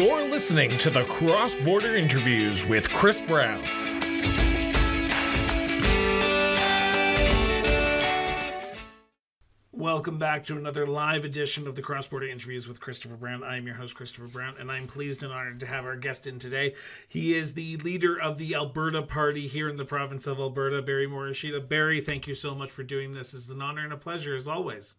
You're listening to the Cross Border Interviews with Chris Brown. Welcome back to another live edition of the Cross Border Interviews with Christopher Brown. I am your host, Christopher Brown, and I'm pleased and honored to have our guest in today. He is the leader of the Alberta Party here in the province of Alberta, Barry Morishita. Barry, thank you so much for doing this. It's an honor and a pleasure, as always.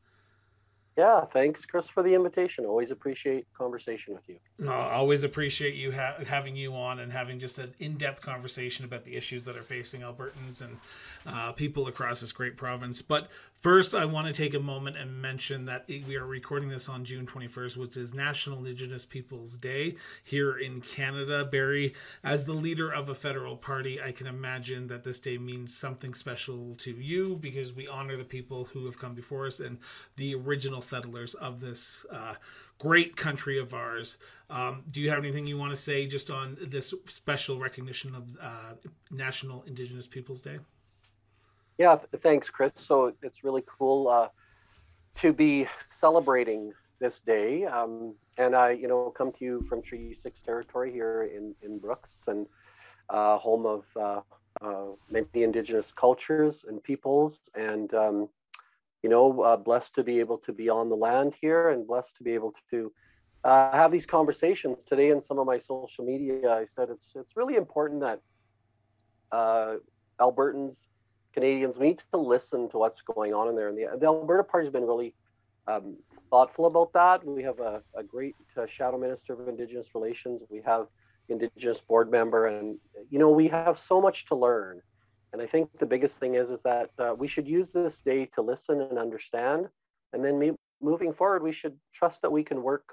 Yeah, thanks, Chris, for the invitation. Always appreciate conversation with you. Uh, always appreciate you ha- having you on and having just an in-depth conversation about the issues that are facing Albertans and uh, people across this great province. But first, I want to take a moment and mention that we are recording this on June 21st, which is National Indigenous Peoples Day here in Canada. Barry, as the leader of a federal party, I can imagine that this day means something special to you because we honor the people who have come before us and the original settlers of this uh, great country of ours. Um, do you have anything you want to say just on this special recognition of uh, National Indigenous Peoples Day? Yeah, th- thanks, Chris. So it's really cool uh, to be celebrating this day. Um, and I, you know, come to you from Treaty Six territory here in in Brooks, and uh, home of uh, uh, many Indigenous cultures and peoples, and um, you know, uh, blessed to be able to be on the land here, and blessed to be able to. Uh, have these conversations today in some of my social media. I said it's it's really important that uh, Albertans Canadians, we need to listen to what's going on in there. And the, the Alberta Party has been really um, thoughtful about that. We have a, a great uh, shadow minister of Indigenous relations. We have Indigenous board member, and you know we have so much to learn. And I think the biggest thing is is that uh, we should use this day to listen and understand, and then moving forward, we should trust that we can work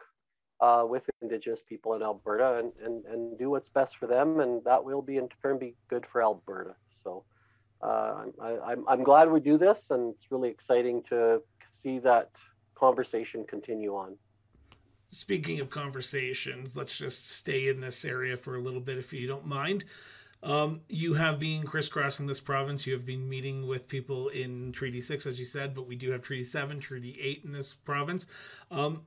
uh, with Indigenous people in Alberta and, and and do what's best for them, and that will be in turn be good for Alberta. So uh, I, I'm, I'm glad we do this, and it's really exciting to see that conversation continue on. Speaking of conversations, let's just stay in this area for a little bit, if you don't mind. Um, you have been crisscrossing this province. You have been meeting with people in Treaty 6, as you said, but we do have Treaty 7, Treaty 8 in this province. Um,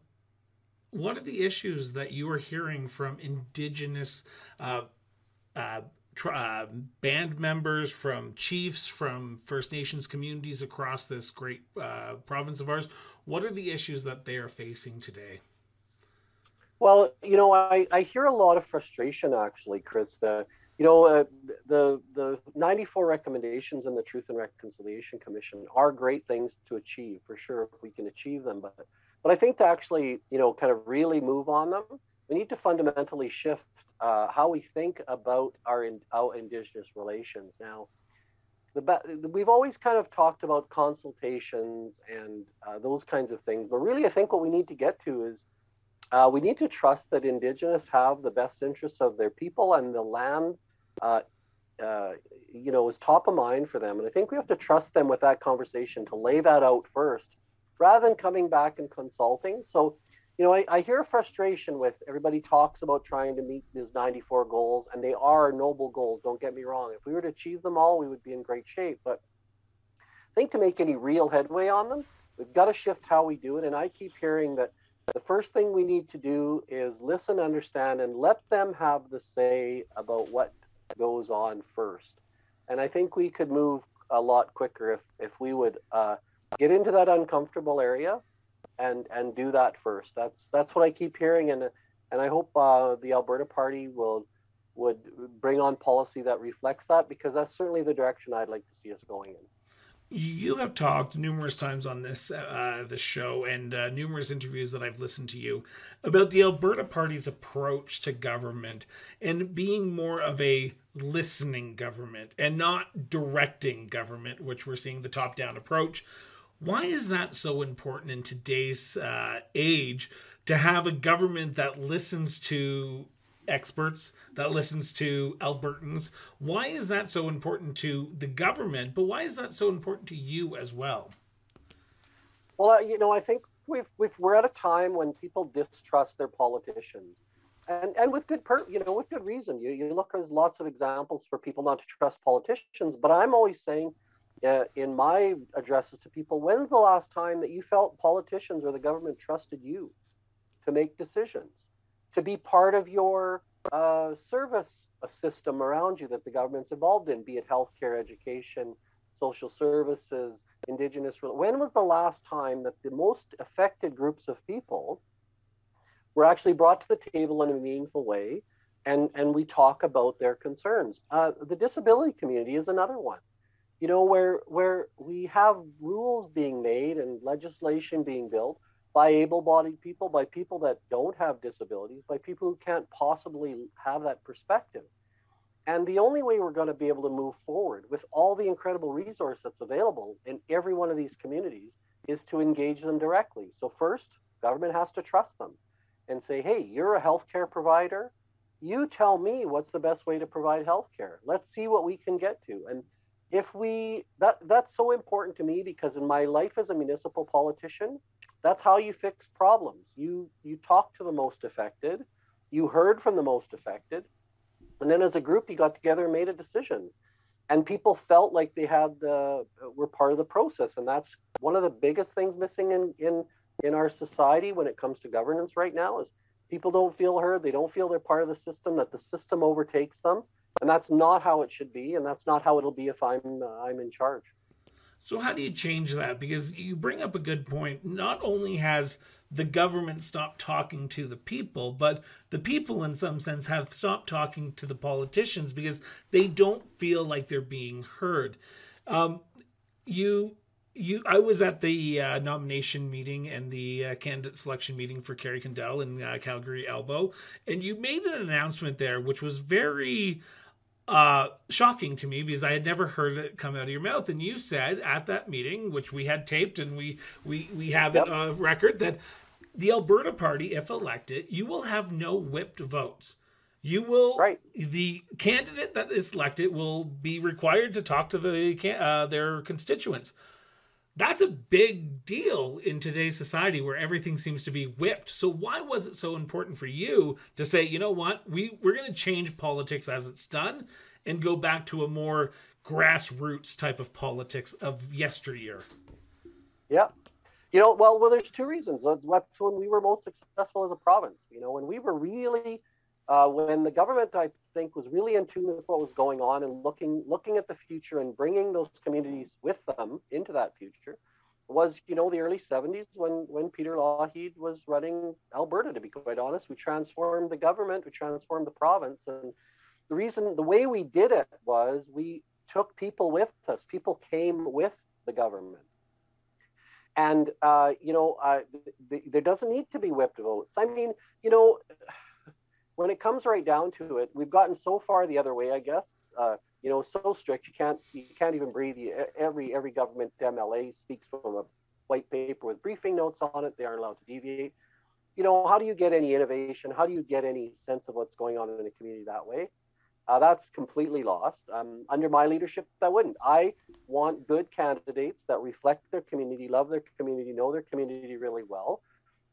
what are the issues that you are hearing from Indigenous uh, uh, uh, band members, from chiefs, from First Nations communities across this great uh, province of ours. What are the issues that they are facing today? Well, you know, I, I hear a lot of frustration actually, Chris. The you know uh, the the 94 recommendations in the Truth and Reconciliation Commission are great things to achieve for sure if we can achieve them. But but I think to actually you know kind of really move on them, we need to fundamentally shift uh, how we think about our, in, our indigenous relations. Now, the, we've always kind of talked about consultations and uh, those kinds of things, but really, I think what we need to get to is uh, we need to trust that indigenous have the best interests of their people and the land. Uh, uh, you know, is top of mind for them, and I think we have to trust them with that conversation to lay that out first, rather than coming back and consulting. So, you know, I, I hear frustration with everybody talks about trying to meet these 94 goals, and they are noble goals. Don't get me wrong. If we were to achieve them all, we would be in great shape. But I think to make any real headway on them, we've got to shift how we do it. And I keep hearing that the first thing we need to do is listen, understand, and let them have the say about what goes on first. And I think we could move a lot quicker if if we would uh, get into that uncomfortable area and and do that first. That's that's what I keep hearing, and and I hope uh, the Alberta Party will would bring on policy that reflects that because that's certainly the direction I'd like to see us going in. You have talked numerous times on this uh, show and uh, numerous interviews that I've listened to you about the Alberta Party's approach to government and being more of a listening government and not directing government, which we're seeing the top down approach why is that so important in today's uh, age to have a government that listens to experts, that listens to Albertans? Why is that so important to the government, but why is that so important to you as well? Well, you know, I think we've, we've, we're at a time when people distrust their politicians. And, and with good per, you know with good reason you, you look there's lots of examples for people not to trust politicians but i'm always saying in my addresses to people, when's the last time that you felt politicians or the government trusted you to make decisions? to be part of your uh, service system around you that the government's involved in, be it healthcare, education, social services, indigenous. When was the last time that the most affected groups of people were actually brought to the table in a meaningful way and, and we talk about their concerns? Uh, the disability community is another one. You know, where where we have rules being made and legislation being built by able-bodied people, by people that don't have disabilities, by people who can't possibly have that perspective. And the only way we're going to be able to move forward with all the incredible resource that's available in every one of these communities is to engage them directly. So first, government has to trust them and say, "Hey, you're a healthcare provider. You tell me what's the best way to provide healthcare. Let's see what we can get to." And if we that that's so important to me because in my life as a municipal politician, that's how you fix problems. You you talk to the most affected, you heard from the most affected, and then as a group, you got together and made a decision. And people felt like they had uh, were part of the process, and that's one of the biggest things missing in in in our society when it comes to governance right now is people don't feel heard, they don't feel they're part of the system, that the system overtakes them, and that's not how it should be, and that's not how it'll be if I'm uh, I'm in charge. So how do you change that? Because you bring up a good point. Not only has the government stopped talking to the people, but the people, in some sense, have stopped talking to the politicians because they don't feel like they're being heard. Um, you, you, I was at the uh, nomination meeting and the uh, candidate selection meeting for Kerry Cundal in uh, Calgary Elbow, and you made an announcement there, which was very uh, shocking to me because I had never heard it come out of your mouth. And you said at that meeting, which we had taped and we we we have yep. it on record, that the Alberta Party, if elected, you will have no whipped votes. You will right. the candidate that is elected will be required to talk to the uh, their constituents. That's a big deal in today's society where everything seems to be whipped. So why was it so important for you to say, you know what, we we're going to change politics as it's done and go back to a more grassroots type of politics of yesteryear? Yeah, you know, well, well, there's two reasons. That's, when we were most successful as a province. You know, when we were really, uh, when the government, I think, was really in tune with what was going on and looking looking at the future and bringing those communities with them into that future, was you know the early 70s when when Peter Lougheed was running Alberta. To be quite honest, we transformed the government, we transformed the province, and the reason, the way we did it was we took people with us. People came with the government and, uh, you know, uh, th- th- there doesn't need to be whipped votes. I mean, you know, when it comes right down to it, we've gotten so far the other way, I guess. Uh, you know, so strict you can't you can't even breathe. Every every government MLA speaks from a white paper with briefing notes on it. They aren't allowed to deviate. You know, how do you get any innovation? How do you get any sense of what's going on in the community that way? Uh, that's completely lost. Um, under my leadership, that wouldn't. I want good candidates that reflect their community, love their community, know their community really well.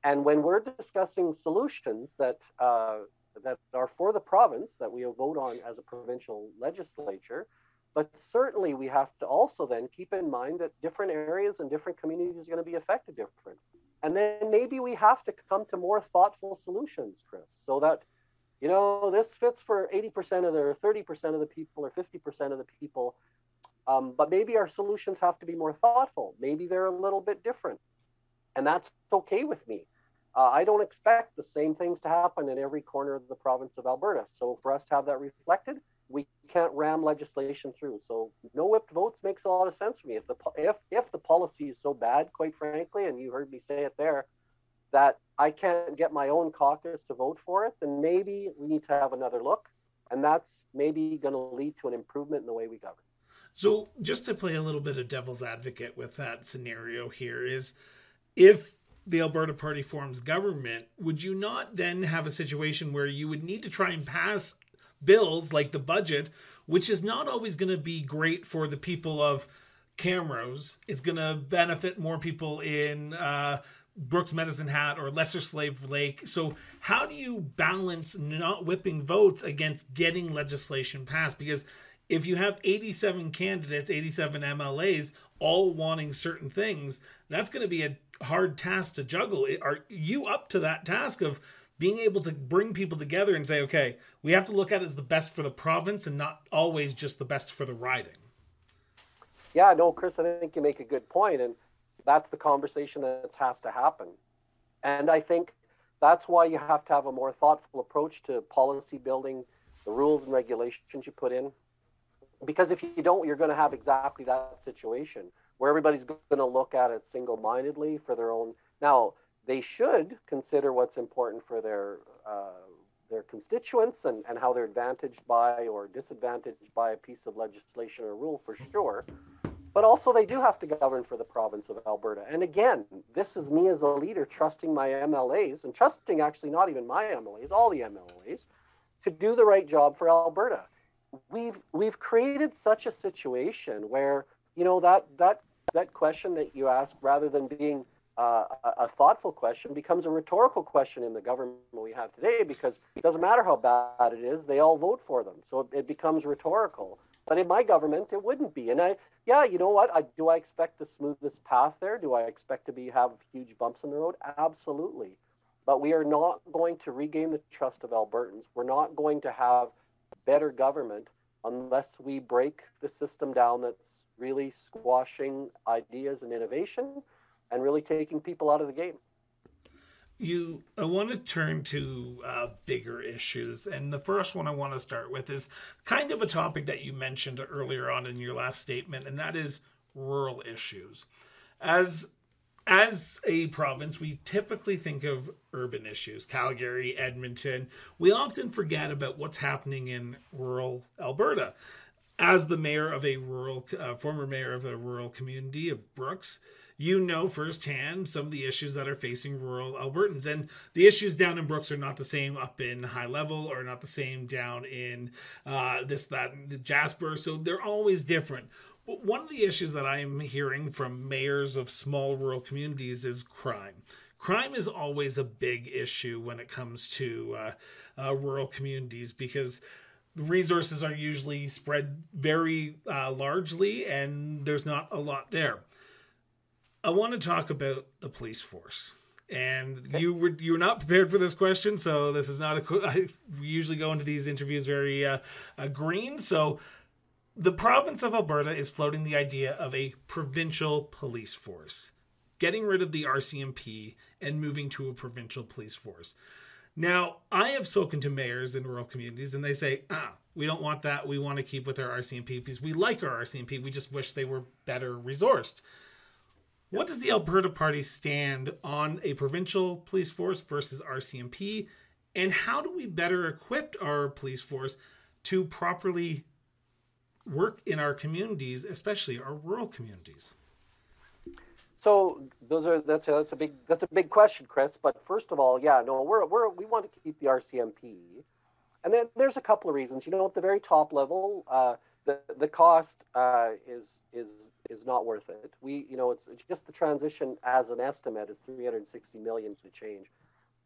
And when we're discussing solutions that uh, that are for the province that we vote on as a provincial legislature, but certainly we have to also then keep in mind that different areas and different communities are going to be affected different. And then maybe we have to come to more thoughtful solutions, Chris, so that you know, this fits for 80% of the 30% of the people or 50% of the people. Um, but maybe our solutions have to be more thoughtful. Maybe they're a little bit different. And that's okay with me. Uh, I don't expect the same things to happen in every corner of the province of Alberta. So for us to have that reflected, we can't ram legislation through. So no whipped votes makes a lot of sense for me. If the if if the policy is so bad, quite frankly, and you heard me say it there, that I can't get my own caucus to vote for it, then maybe we need to have another look. And that's maybe going to lead to an improvement in the way we govern. So, just to play a little bit of devil's advocate with that scenario here is if the Alberta Party forms government, would you not then have a situation where you would need to try and pass bills like the budget, which is not always going to be great for the people of Camrose? It's going to benefit more people in uh, Brooks Medicine Hat or Lesser Slave Lake. So, how do you balance not whipping votes against getting legislation passed? Because if you have 87 candidates, 87 MLAs, all wanting certain things, that's going to be a hard task to juggle. Are you up to that task of being able to bring people together and say, okay, we have to look at it as the best for the province and not always just the best for the riding. Yeah, no, Chris, I think you make a good point, and that's the conversation that has to happen. And I think that's why you have to have a more thoughtful approach to policy building, the rules and regulations you put in. Because if you don't, you're going to have exactly that situation where everybody's going to look at it single mindedly for their own. Now, they should consider what's important for their uh, their constituents and, and how they're advantaged by or disadvantaged by a piece of legislation or rule for sure. But also, they do have to govern for the province of Alberta. And again, this is me as a leader trusting my MLAs and trusting actually not even my MLAs, all the MLAs, to do the right job for Alberta. We've we've created such a situation where you know that that that question that you ask, rather than being uh, a, thoughtful question becomes a rhetorical question in the government we have today because it doesn't matter how bad it is, they all vote for them. So it, becomes rhetorical. But in my government, it wouldn't be. And I, yeah, you know what? I, do I expect the smoothest path there? Do I expect to be have huge bumps in the road? Absolutely. But we are not going to regain the trust of Albertans. We're not going to have better government unless we break the system down that's really squashing ideas and innovation and really taking people out of the game. You, I want to turn to uh, bigger issues, and the first one I want to start with is kind of a topic that you mentioned earlier on in your last statement, and that is rural issues. As as a province, we typically think of urban issues, Calgary, Edmonton. We often forget about what's happening in rural Alberta. As the mayor of a rural, uh, former mayor of a rural community of Brooks, you know firsthand some of the issues that are facing rural Albertans. And the issues down in Brooks are not the same up in High Level or not the same down in uh, this, that, Jasper. So they're always different. But one of the issues that I am hearing from mayors of small rural communities is crime. Crime is always a big issue when it comes to uh, uh, rural communities because the resources are usually spread very uh, largely and there's not a lot there. I want to talk about the police force. And okay. you were you were not prepared for this question, so this is not a. I usually go into these interviews very uh, uh, green. So, the province of Alberta is floating the idea of a provincial police force, getting rid of the RCMP and moving to a provincial police force. Now, I have spoken to mayors in rural communities, and they say, "Ah, we don't want that. We want to keep with our RCMP because we like our RCMP. We just wish they were better resourced." What does the Alberta Party stand on a provincial police force versus RCMP? And how do we better equip our police force to properly work in our communities, especially our rural communities? So those are that's a, that's a big that's a big question, Chris. But first of all, yeah, no, we're we're we want to keep the RCMP, and then there's a couple of reasons. You know, at the very top level, uh, the the cost uh, is is is not worth it. We you know it's, it's just the transition as an estimate is 360 million to change.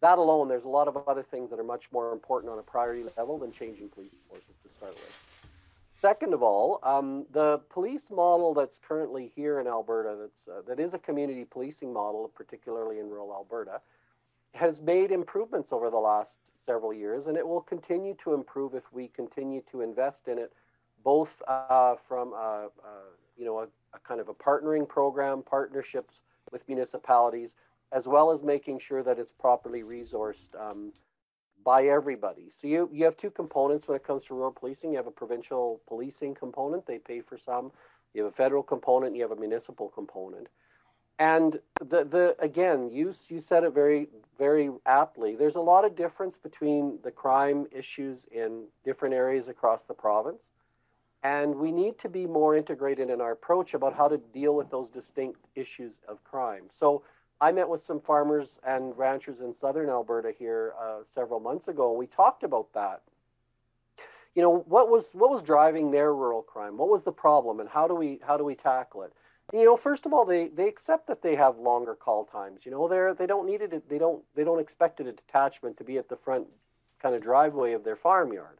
That alone, there's a lot of other things that are much more important on a priority level than changing police forces to start with. Second of all, um, the police model that's currently here in Alberta, that's uh, that is a community policing model, particularly in rural Alberta, has made improvements over the last several years, and it will continue to improve if we continue to invest in it both uh, from a, you know a, a, kind of a partnering program, partnerships with municipalities, as well as making sure that it's properly resourced um, by everybody. So you you have two components when it comes to rural policing. You have a provincial policing component; they pay for some. You have a federal component. You have a municipal component. And the the again, you you said it very very aptly. There's a lot of difference between the crime issues in different areas across the province and we need to be more integrated in our approach about how to deal with those distinct issues of crime. So I met with some farmers and ranchers in southern Alberta here uh, several months ago, and we talked about that. You know, what was what was driving their rural crime? What was the problem, and how do we how do we tackle it? You know, first of all, they they accept that they have longer call times. You know, they're they don't need it. They don't they don't expect a detachment to be at the front kind of driveway of their farmyard.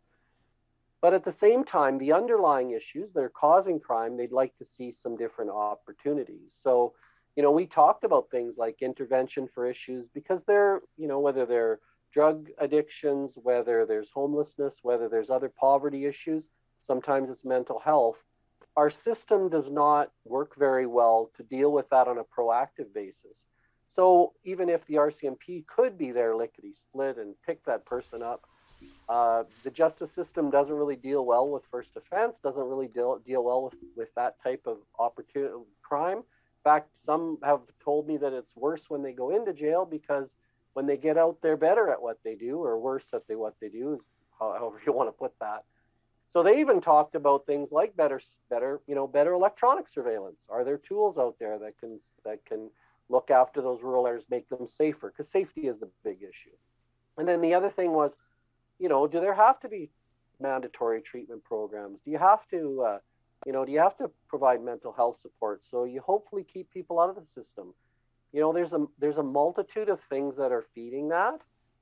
But at the same time, the underlying issues that are causing crime, they'd like to see some different opportunities. So, you know, we talked about things like intervention for issues because they're, you know, whether they're drug addictions, whether there's homelessness, whether there's other poverty issues, sometimes it's mental health. Our system does not work very well to deal with that on a proactive basis. So even if the RCMP could be there lickety split and pick that person up, uh, the justice system doesn't really deal well with first offense, doesn't really deal, deal well with, with that type of opportunity crime. Fact, some have told me that it's worse when they go into jail because when they get out, they're better at what they do, or worse at they, what they do, is however you want to put that. So they even talked about things like better, better, you know, better electronic surveillance. Are there tools out there that can that can look after those rural areas, make them safer? Because safety is the big issue. And then the other thing was, you know, do there have to be mandatory treatment programs? Do you have to, uh, you know, do you have to provide mental health support? So you hopefully keep people out of the system. You know there's a there's a multitude of things that are feeding that.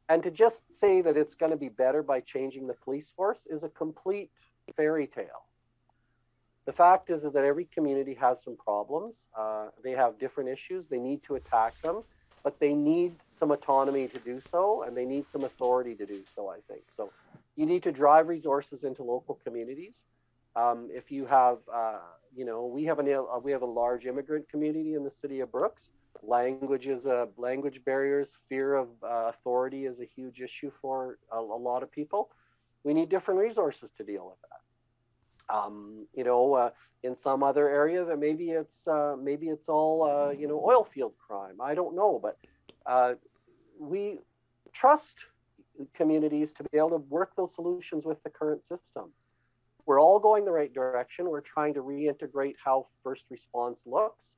And to just say that it's going to be better by changing the police force is a complete fairy tale. The fact is that every community has some problems. Uh, they have different issues. They need to attack them but they need some autonomy to do so and they need some authority to do so i think. So you need to drive resources into local communities um, if you have uh, you know we have a we have a large immigrant community in the city of brooks. Language is a language barriers fear of uh, authority is a huge issue for a, a, lot of people. We need different resources to deal with that. Um, you know uh, in some other area that maybe it's uh, maybe it's all uh, you know oil field crime. I don't know but uh, we trust communities to be able to work those solutions with the current system we're all going the right direction we're trying to reintegrate how first response looks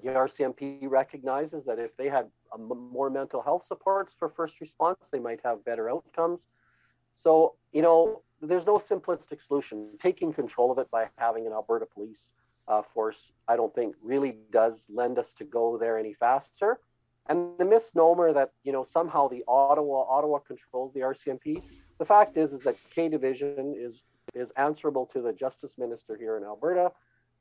the RCMP recognizes that if they had more mental health supports for first response, they might have better outcomes. So, you know, there's no simplistic solution. Taking control of it by having an Alberta police uh, force, I don't think really does lend us to go there any faster. And the misnomer that, you know, somehow the Ottawa, Ottawa controls the RCMP, the fact is, is that K Division is, is answerable to the Justice Minister here in Alberta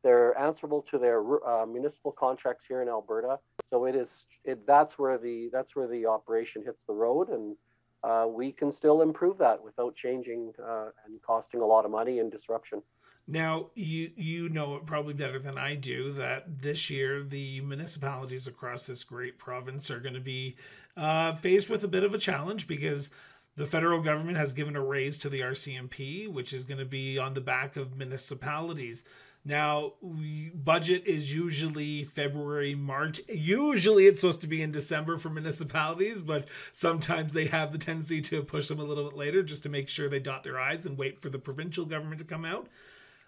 they're answerable to their uh, municipal contracts here in Alberta. So it is it, that's where the that's where the operation hits the road, and uh, we can still improve that without changing uh, and costing a lot of money and disruption. Now you you know it probably better than I do that this year the municipalities across this great province are going to be uh, faced with a bit of a challenge because the federal government has given a raise to the RCMP, which is going to be on the back of municipalities. Now, we, budget is usually February, March. Usually it's supposed to be in December for municipalities, but sometimes they have the tendency to push them a little bit later just to make sure they dot their I's and wait for the provincial government to come out.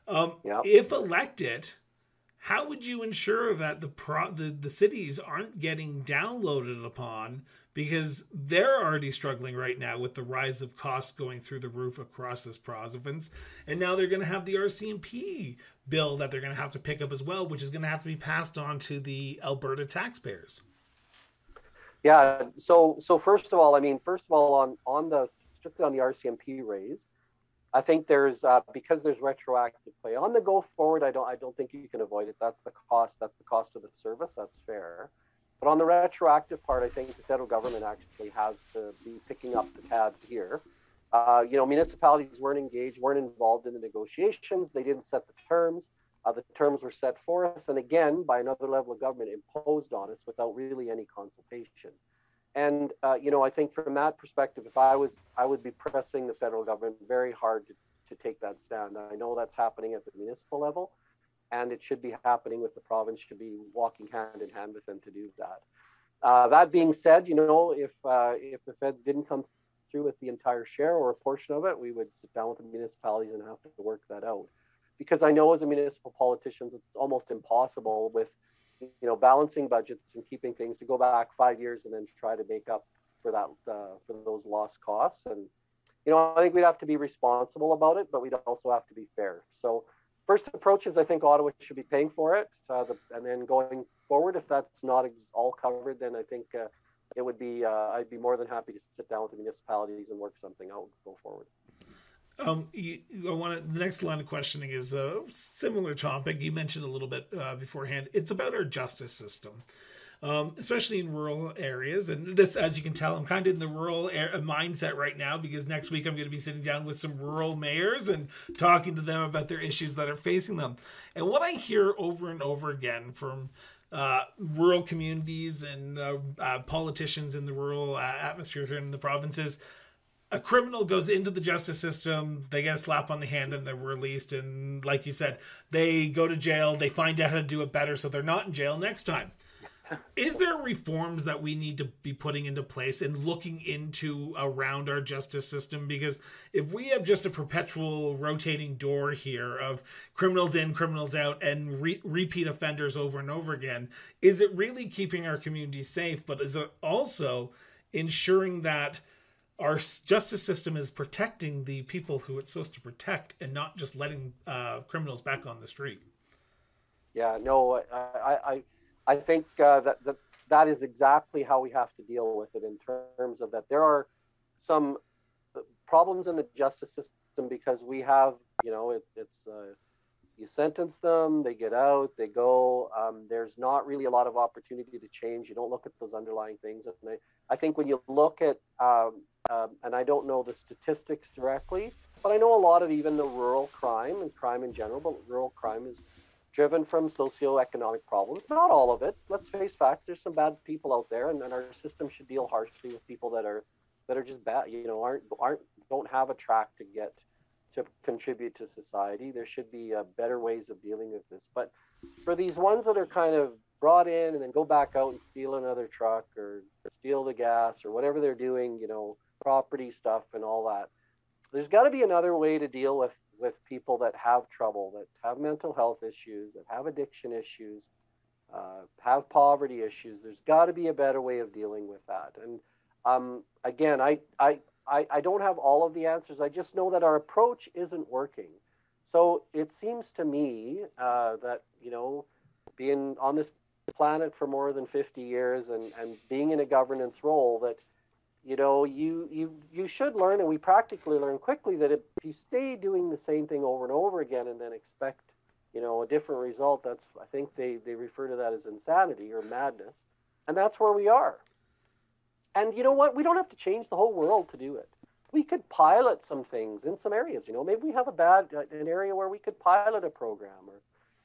Um, yep. If elected, how would you ensure that the, pro- the the cities aren't getting downloaded upon because they're already struggling right now with the rise of costs going through the roof across this province. And now they're going to have the RCMP bill that they're going to have to pick up as well, which is going to have to be passed on to the Alberta taxpayers. Yeah. So, so first of all, I mean, first of all, on on the strictly on the RCMP raise, I think there's uh, because there's retroactive play on the go forward. I don't I don't think you can avoid it. That's the cost. That's the cost of the service. That's fair. But on the retroactive part, I think the federal government actually has to be picking up the tab here. Uh, you know, municipalities weren't engaged, weren't involved in the negotiations. They didn't set the terms. Uh, the terms were set for us, and again, by another level of government imposed on us without really any consultation. And uh, you know, I think from that perspective, if I was, I would be pressing the federal government very hard to, to take that stand. I know that's happening at the municipal level, and it should be happening with the province should be walking hand in hand with them to do that. Uh, that being said, you know, if uh, if the feds didn't come through with the entire share or a portion of it, we would sit down with the municipalities and have to work that out. Because I know as a municipal politician, it's almost impossible with you know balancing budgets and keeping things to go back five years and then try to make up for that uh, for those lost costs. And you know, I think we'd have to be responsible about it, but we'd also have to be fair. So first approach is I think Ottawa should be paying for it, uh, the, and then going forward, if that's not ex- all covered, then I think uh, it would be uh, I'd be more than happy to sit down with the municipalities and work something out go forward. Um, you, I want to, the next line of questioning is a similar topic. You mentioned a little bit uh, beforehand. It's about our justice system. um, especially in rural areas. And this, as you can tell, I'm kind of in the rural air, mindset right now because next week I'm going to be sitting down with some rural mayors and talking to them about their issues that are facing them. And what I hear over and over again from uh, rural communities and uh, uh, politicians in the rural uh, atmosphere here in the provinces a criminal goes into the justice system, they get a slap on the hand and they're released. And like you said, they go to jail, they find out how to do it better so they're not in jail next time. Is there reforms that we need to be putting into place and looking into around our justice system? Because if we have just a perpetual rotating door here of criminals in, criminals out, and re- repeat offenders over and over again, is it really keeping our community safe? But is it also ensuring that our justice system is protecting the people who it's supposed to protect and not just letting uh, criminals back on the street. Yeah, no, I, I, I think uh, that, that that is exactly how we have to deal with it in terms of that there are some problems in the justice system because we have, you know, it's, it's, uh, you sentence them, they get out, they go. Um, there's not really a lot of opportunity to change. You don't look at those underlying things. And I, I think when you look at um, um, and I don't know the statistics directly, but I know a lot of even the rural crime and crime in general, but rural crime is driven from socioeconomic problems. Not all of it. Let's face facts. There's some bad people out there, and, and our system should deal harshly with people that are that are just bad. You know, aren't aren't don't have a track to get to contribute to society. There should be uh, better ways of dealing with this. But for these ones that are kind of brought in and then go back out and steal another truck or steal the gas or whatever they're doing, you know, property stuff and all that. There's got to be another way to deal with with people that have trouble, that have mental health issues, that have addiction issues, uh, have poverty issues. There's got to be a better way of dealing with that. And um, again, I, I, I, I don't have all of the answers. I just know that our approach isn't working. So it seems to me uh, that, you know, being on this planet for more than 50 years and, and being in a governance role, that you know, you you you should learn, and we practically learn quickly that if you stay doing the same thing over and over again and then expect, you know, a different result, that's I think they they refer to that as insanity or madness, and that's where we are. And you know what? We don't have to change the whole world to do it. We could pilot some things in some areas. You know, maybe we have a bad uh, an area where we could pilot a program or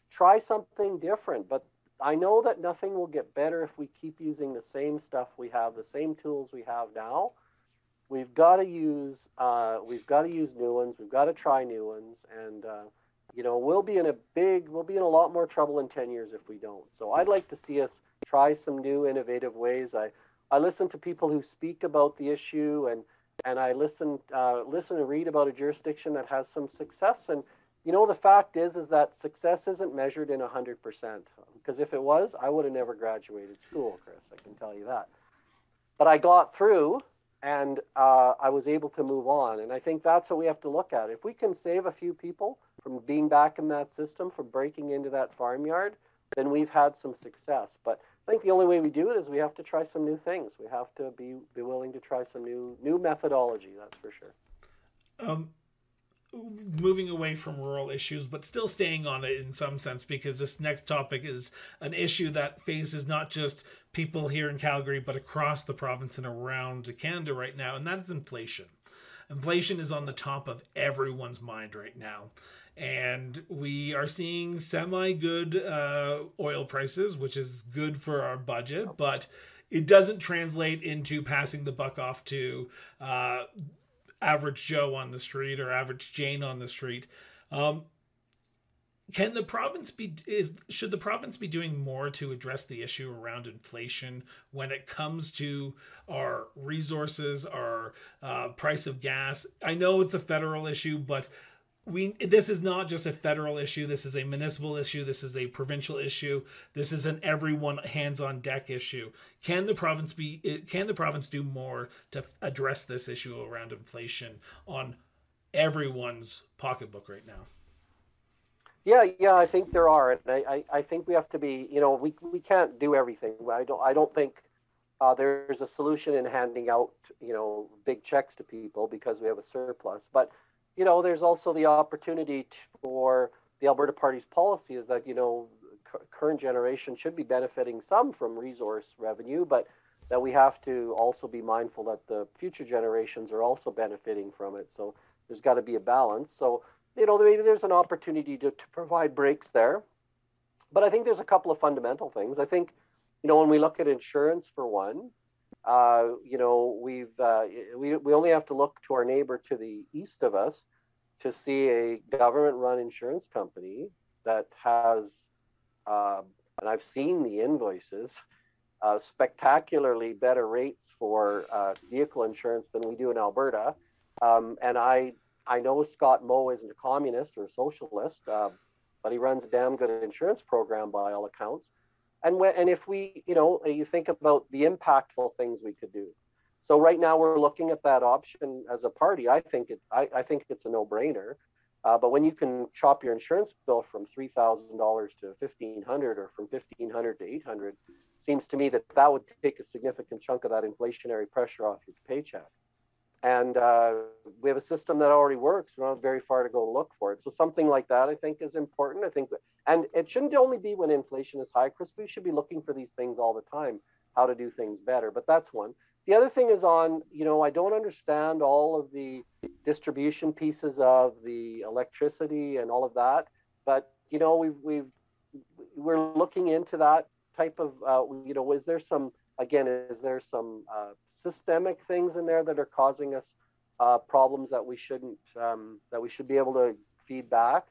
try something different. But I know that nothing will get better if we keep using the same stuff we have, the same tools we have now. We've got to use uh, we've got to use new ones. We've got to try new ones, and uh, you know we'll be in a big we'll be in a lot more trouble in ten years if we don't. So I'd like to see us try some new innovative ways. I I listen to people who speak about the issue and and I listen uh, listen and read about a jurisdiction that has some success and you know the fact is is that success isn't measured in 100% because if it was i would have never graduated school chris i can tell you that. But i got through and uh, i was able to move on and i think that's what we have to look at. If we can save a few people from being back in that system from breaking into that farmyard then we've had some success. But i think the only way we do it is we have to try some new things. We have to be, be willing to try some new new methodology that's for sure. Um, moving away from rural issues, but still staying on it in some sense because this next topic is an issue that faces not just people here in Calgary, but across the province and around Canada right now, and that's inflation. Inflation is on the top of everyone's mind right now. And we are seeing semi good uh, oil prices, which is good for our budget, but it doesn't translate into passing the buck off to uh, average Joe on the street or average Jane on the street. Um, can the province be is should the province be doing more to address the issue around inflation when it comes to our resources, our uh, price of gas? I know it's a federal issue, but we this is not just a federal issue this is a municipal issue this is a provincial issue this is an everyone hands on deck issue. Can the province be can the province do more to address this issue around inflation on everyone's pocketbook right now? Yeah yeah i think there are and i i, I think we have to be you know we we can't do everything. I don't i don't think uh, there's a solution in handing out you know big checks to people because we have a surplus but you know, there's also the opportunity for the Alberta Party's policy is that, you know, current generation should be benefiting some from resource revenue, but that we have to also be mindful that the future generations are also benefiting from it. So there's got to be a balance. So, you know, maybe there's an opportunity to, to provide breaks there. But I think there's a couple of fundamental things. I think, you know, when we look at insurance for one, uh, you know, we've uh, we, we only have to look to our neighbor to the east of us to see a government-run insurance company that has, uh, and I've seen the invoices, uh, spectacularly better rates for uh, vehicle insurance than we do in Alberta. Um, and I I know Scott Moe isn't a communist or a socialist, but he runs a damn good insurance program by all accounts. And when, and if we, you know, you think about the impactful things we could do. So right now we're looking at that option as a party. I think it, I, I think it's a no-brainer. Uh, but when you can chop your insurance bill from three thousand dollars to fifteen hundred, or from fifteen hundred to eight hundred, seems to me that that would take a significant chunk of that inflationary pressure off your paycheck. And uh, we have a system that already works. We don't have very far to go look for it. So something like that, I think, is important. I think, and it shouldn't only be when inflation is high, Chris. We should be looking for these things all the time, how to do things better. But that's one. The other thing is on, you know, I don't understand all of the distribution pieces of the electricity and all of that, but you know, we've we've we're looking into that type of, uh, you know, is there some again, is there some uh, systemic things in there that are causing us uh, problems that we shouldn't um, that we should be able to feed back.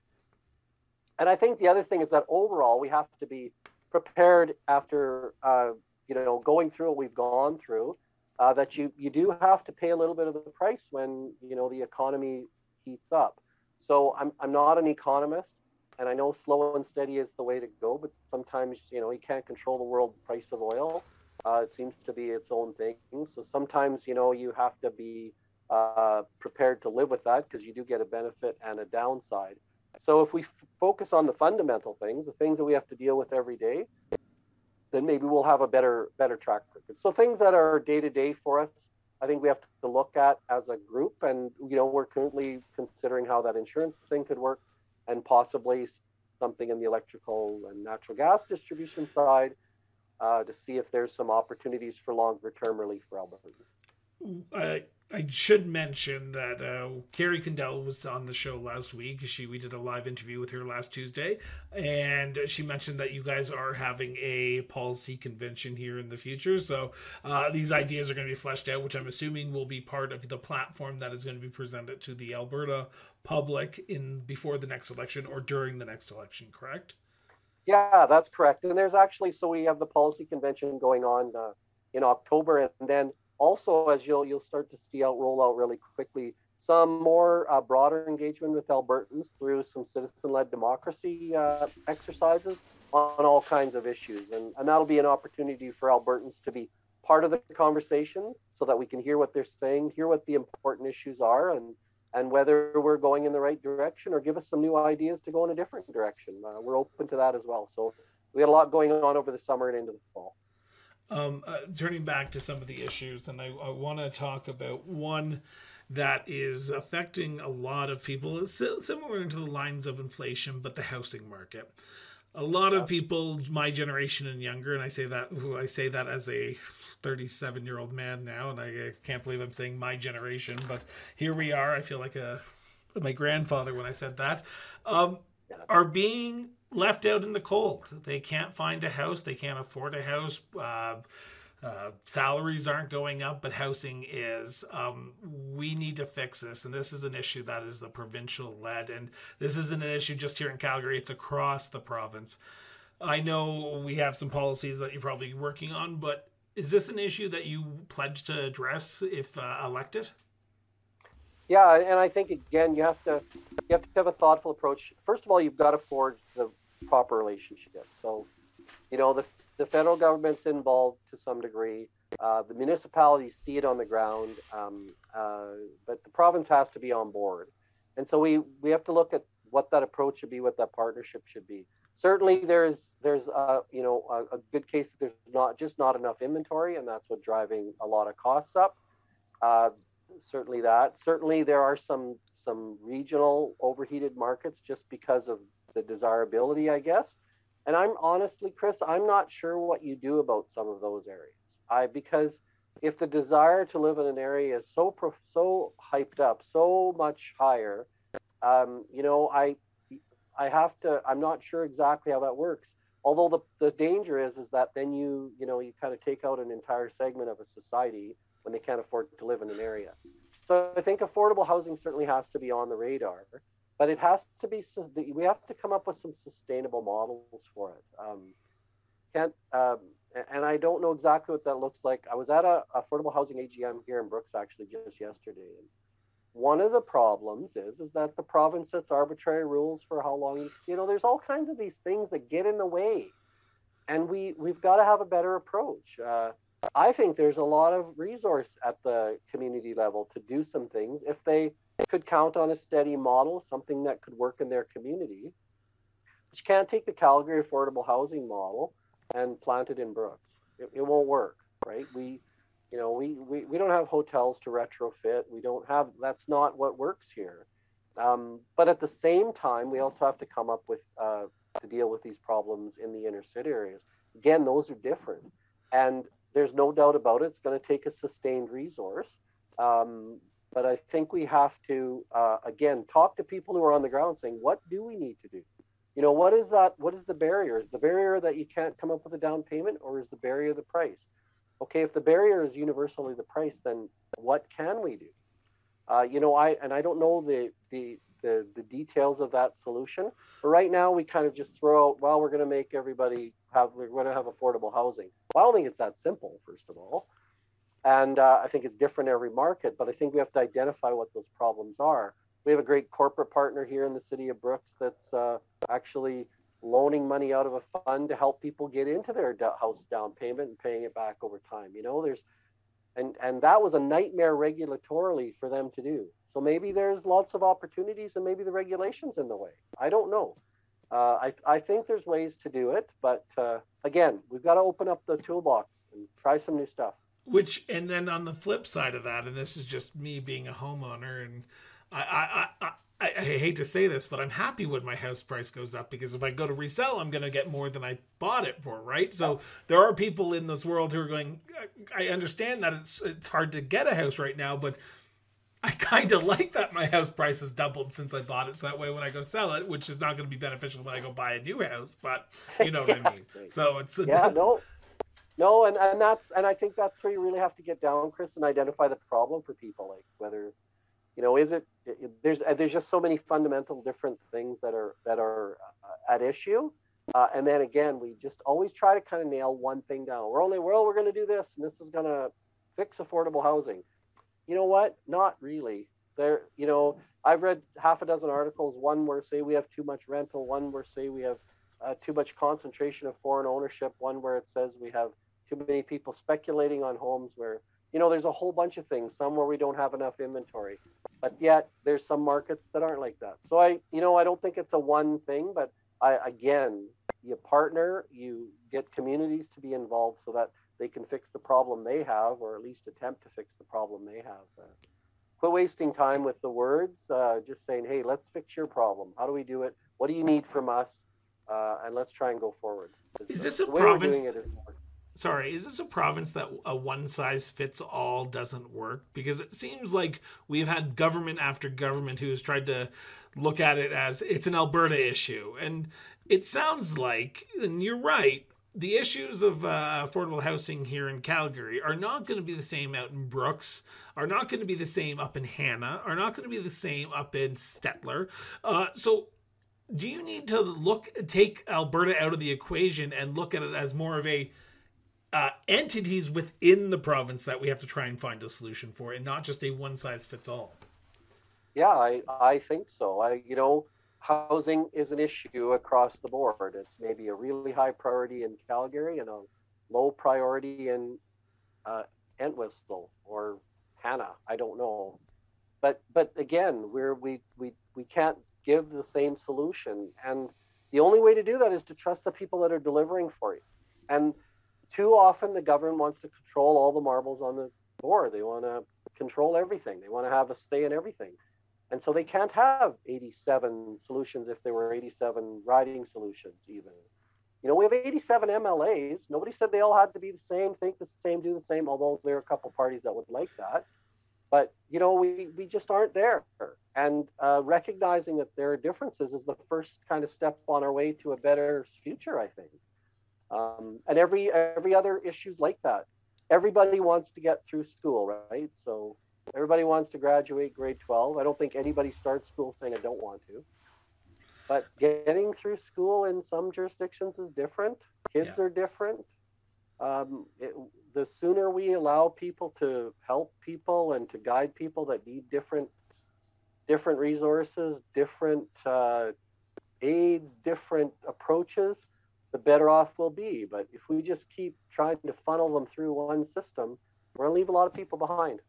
And I think the other thing is that overall we have to be prepared after uh, you know going through what we've gone through. Uh, that you you do have to pay a little bit of the price when you know the economy heats up. So I'm I'm not an economist, and I know slow and steady is the way to go. But sometimes you know you can't control the world price of oil. Uh, it seems to be its own thing. So sometimes, you know, you have to be uh, prepared to live with that because you do get a benefit and a downside. So if we f- focus on the fundamental things, the things that we have to deal with every day, then maybe we'll have a better better track record. So things that are day to day for us, I think we have to look at as a group. And you know, we're currently considering how that insurance thing could work, and possibly something in the electrical and natural gas distribution side uh, to see if there's some opportunities for longer term relief for Albertans. I I should mention that uh, Kerry Cundal was on the show last week. She we did a live interview with her last Tuesday, and she mentioned that you guys are having a policy convention here in the future. So uh, these ideas are going to be fleshed out, which I'm assuming will be part of the platform that is going to be presented to the Alberta public in before the next election or during the next election. Correct? Yeah, that's correct. And there's actually so we have the policy convention going on uh, in October, and then also as you'll you'll start to see out roll out really quickly some more uh, broader engagement with Albertans through some citizen-led democracy uh, exercises on all kinds of issues, and and that'll be an opportunity for Albertans to be part of the conversation so that we can hear what they're saying, hear what the important issues are, and and whether we're going in the right direction or give us some new ideas to go in a different direction. Uh, we're open to that as well. So we had a lot going on over the summer and into the fall. Um, uh, turning back to some of the issues, and I, I want to talk about one that is affecting a lot of people, similar to the lines of inflation, but the housing market. A lot of people, my generation and younger, and I say that I say that as a 37 year old man now, and I can't believe I'm saying my generation, but here we are. I feel like a my grandfather when I said that. Um, are being left out in the cold. They can't find a house. They can't afford a house. Uh, uh, salaries aren't going up, but housing is. Um, we need to fix this, and this is an issue that is the provincial led, and this isn't an issue just here in Calgary. It's across the province. I know we have some policies that you're probably working on, but is this an issue that you pledge to address if uh, elected? Yeah, and I think again you have to you have to have a thoughtful approach. First of all, you've got to forge the proper relationship. So, you know, the the federal government's involved to some degree. Uh, the municipalities see it on the ground, um, uh, but the province has to be on board. And so we we have to look at what that approach should be, what that partnership should be certainly there's there's uh, you know a, a, good case that there's not just not enough inventory and that's what driving a lot of costs up. Uh, certainly that. Certainly there are some some regional overheated markets just because of the desirability i guess. And I'm honestly, Chris, I'm not sure what you do about some of those areas. I because if the desire to live in an area is so so hyped up, so much higher, um, you know, I I have to. I'm not sure exactly how that works. Although the, the danger is is that then you you know you kind of take out an entire segment of a society when they can't afford to live in an area. So I think affordable housing certainly has to be on the radar, but it has to be. We have to come up with some sustainable models for it. Um, can't um, and I don't know exactly what that looks like. I was at a affordable housing AGM here in Brooks actually just yesterday, and one of the problems is is that the province sets arbitrary rules for how long you, you know there's all kinds of these things that get in the way. And we we've got to have a better approach. Uh, i think there's a lot of resource at the community level to do some things. If they could count on a steady model something that could work in their community but you can't take the calgary affordable housing model and plant it in brooks. It, it won't work right? We you know, we, we, we don't have hotels to retrofit. We don't have, that's not what works here. Um, but at the same time, we also have to come up with, uh, to deal with these problems in the inner city areas. Again, those are different. And there's no doubt about it, it's going to take a sustained resource. Um, but I think we have to, uh, again, talk to people who are on the ground saying, what do we need to do? You know, what is that? What is the barrier? Is the barrier that you can't come up with a down payment or is the barrier the price? Okay, if the barrier is universally the price, then what can we do? Uh, you know, I and I don't know the, the the the details of that solution, but right now we kind of just throw out, well, we're going to make everybody have we're going to have affordable housing. Well, I don't think it's that simple, first of all, and uh, I think it's different every market. But I think we have to identify what those problems are. We have a great corporate partner here in the city of Brooks that's uh, actually loaning money out of a fund to help people get into their house down payment and paying it back over time. You know, there's and and that was a nightmare regulatorily for them to do. So maybe there's lots of opportunities and maybe the regulations in the way. I don't know. Uh, I, I think there's ways to do it, but uh, again, we've got to open up the toolbox and try some new stuff. Which, and then on the flip side of that, and this is just me being a homeowner, and I, I, I, I, I, hate to say this, but I'm happy when my house price goes up because if I go to resell, I'm going to get more than I bought it for, right? So there are people in this world who are going. I understand that it's it's hard to get a house right now, but I kind of like that my house price has doubled since I bought it. So that way, when I go sell it, which is not going to be beneficial when I go buy a new house, but you know what yeah, I mean. So it's yeah, no, no, and and that's and I think that's where you really have to get down, Chris, and identify the problem for people, like whether you know is it, it there's uh, there's just so many fundamental different things that are that are uh, at issue. Uh, and then again we just always try to kind of nail one thing down. We're only well we're going to do this and this is going to fix affordable housing. You know what? Not really. There you know i've read half a dozen articles one where say we have too much rental one where say we have uh, too much concentration of foreign ownership one where it says we have too many people speculating on homes where you know, there's a whole bunch of things, some where we don't have enough inventory, but yet there's some markets that aren't like that. So I, you know, I don't think it's a one thing, but I, again, you partner, you get communities to be involved so that they can fix the problem they have, or at least attempt to fix the problem they have. Uh, quit wasting time with the words, uh, just saying, hey, let's fix your problem. How do we do it? What do you need from us? Uh, and let's try and go forward. Is this a province? Sorry, is this a province that a one size fits all doesn't work? Because it seems like we've had government after government who has tried to look at it as it's an Alberta issue. And it sounds like, and you're right, the issues of uh, affordable housing here in Calgary are not going to be the same out in Brooks, are not going to be the same up in Hanna, are not going to be the same up in Stettler. Uh, so do you need to look take Alberta out of the equation and look at it as more of a uh, entities within the province that we have to try and find a solution for, and not just a one size fits all. Yeah, I, I think so. I you know, housing is an issue across the board. It's maybe a really high priority in Calgary and a low priority in uh, Entwistle or Hanna. I don't know, but but again, we're we we we can't give the same solution, and the only way to do that is to trust the people that are delivering for you, and too often the government wants to control all the marbles on the board. They want to control everything. They want to have a stay in everything. And so they can't have 87 solutions if there were 87 riding solutions even. You know, we have 87 MLAs. Nobody said they all had to be the same, think the same, do the same, although there are a couple parties that would like that. But, you know, we, we just aren't there. And uh, recognizing that there are differences is the first kind of step on our way to a better future, I think. Um, and every every other issues like that. Everybody wants to get through school, right? So everybody wants to graduate grade 12. I don't think anybody starts school saying I don't want to. But getting through school in some jurisdictions is different. Kids yeah. are different. Um, it, the sooner we allow people to help people and to guide people that need different different resources, different uh, aids, different approaches, the better off we'll be. But if we just keep trying to funnel them through one system, we're going to leave a lot of people behind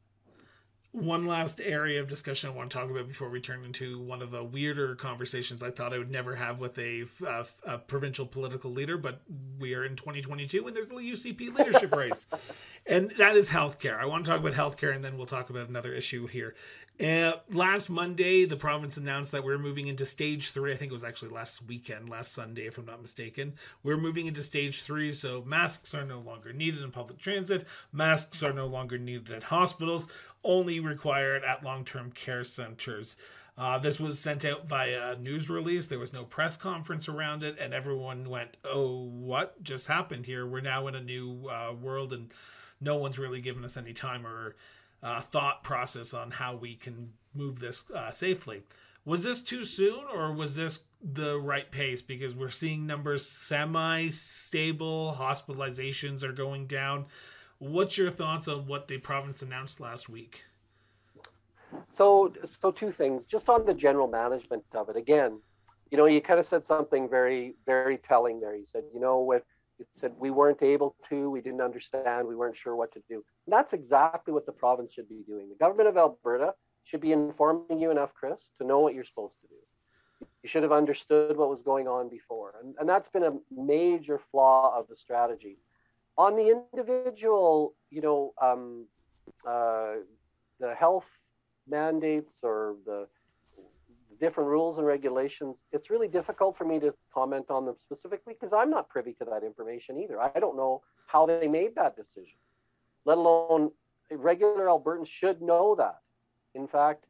one last area of discussion I want to talk about before we turn into one of the weirder conversations I thought I would never have with a, uh, a provincial political leader, but we are in 2022 and there's a UCP leadership race, and that is healthcare. I want to talk about healthcare and then we'll talk about another issue here. Uh, last Monday, the province announced that we're moving into stage three. I think it was actually last weekend, last Sunday, if I'm not mistaken. We're moving into stage three, so masks are no longer needed in public transit. Masks are no longer needed at hospitals, only required at long term care centers. Uh, this was sent out by a news release. There was no press conference around it, and everyone went, Oh, what just happened here? We're now in a new uh, world, and no one's really given us any time or uh, thought process on how we can move this uh, safely. Was this too soon, or was this the right pace? Because we're seeing numbers semi stable, hospitalizations are going down. What's your thoughts on what the province announced last week? So, so two things. Just on the general management of it. Again, you know, you kind of said something very, very telling there. You said, you know, with it said we weren't able to, we didn't understand, we weren't sure what to do. And that's exactly what the province should be doing. The government of Alberta should be informing you enough, Chris, to know what you're supposed to do. You should have understood what was going on before. And, and that's been a major flaw of the strategy. On the individual, you know, um, uh, the health mandates or the different rules and regulations, it's really difficult for me to comment on them specifically because I'm not privy to that information either. I don't know how they made that decision, let alone regular Albertans should know that. In fact,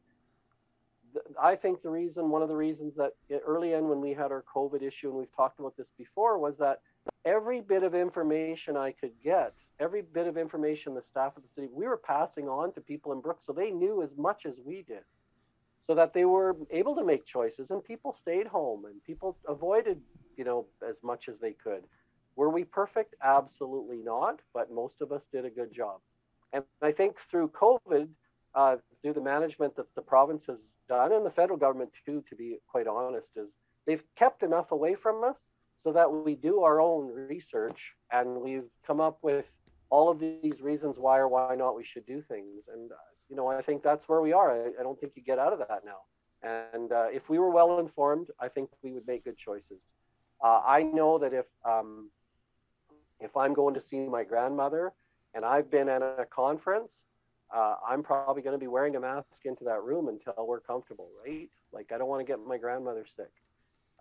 I think the reason, one of the reasons that early on when we had our COVID issue, and we've talked about this before, was that every bit of information I could get, every bit of information the staff of the city, we were passing on to people in Brooks, so they knew as much as we did so that they were able to make choices and people stayed home and people avoided, you know, as much as they could. Were we perfect? Absolutely not, but most of us did a good job. And I think through COVID, uh, through the management that the province has done and the federal government too, to be quite honest, is they've kept enough away from us so that we do our own research and we've come up with all of these reasons why or why not we should do things. And uh, you know, I think that's where we are. I, I don't think you get out of that now. And uh, if we were well informed, I think we would make good choices. Uh, I know that if um, if I'm going to see my grandmother and I've been at a conference, uh, I'm probably going to be wearing a mask into that room until we're comfortable, right? Like I don't want to get my grandmother sick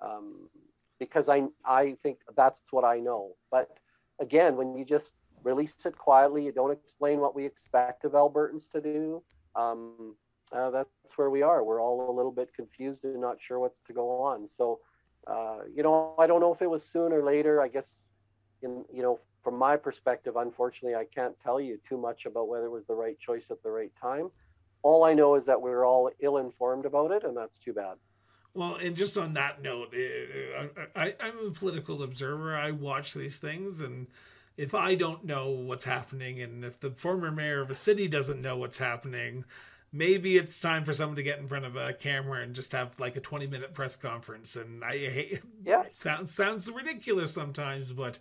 um, because I I think that's what I know. But again, when you just release it quietly. You don't explain what we expect of Albertans to do. Um, uh, that's where we are. We're all a little bit confused and not sure what's to go on. So, uh, you know, I don't know if it was soon or later. I guess, in you know, from my perspective, unfortunately, I can't tell you too much about whether it was the right choice at the right time. All I know is that we are all ill-informed about it, and that's too bad. Well, and just on that note, eh, eh, I, I'm a political observer. I watch these things, and if I don't know what's happening and if the former mayor of a city doesn't know what's happening, maybe it's time for someone to get in front of a camera and just have like a 20 minute press conference. And I hate yeah. sounds sounds ridiculous sometimes, but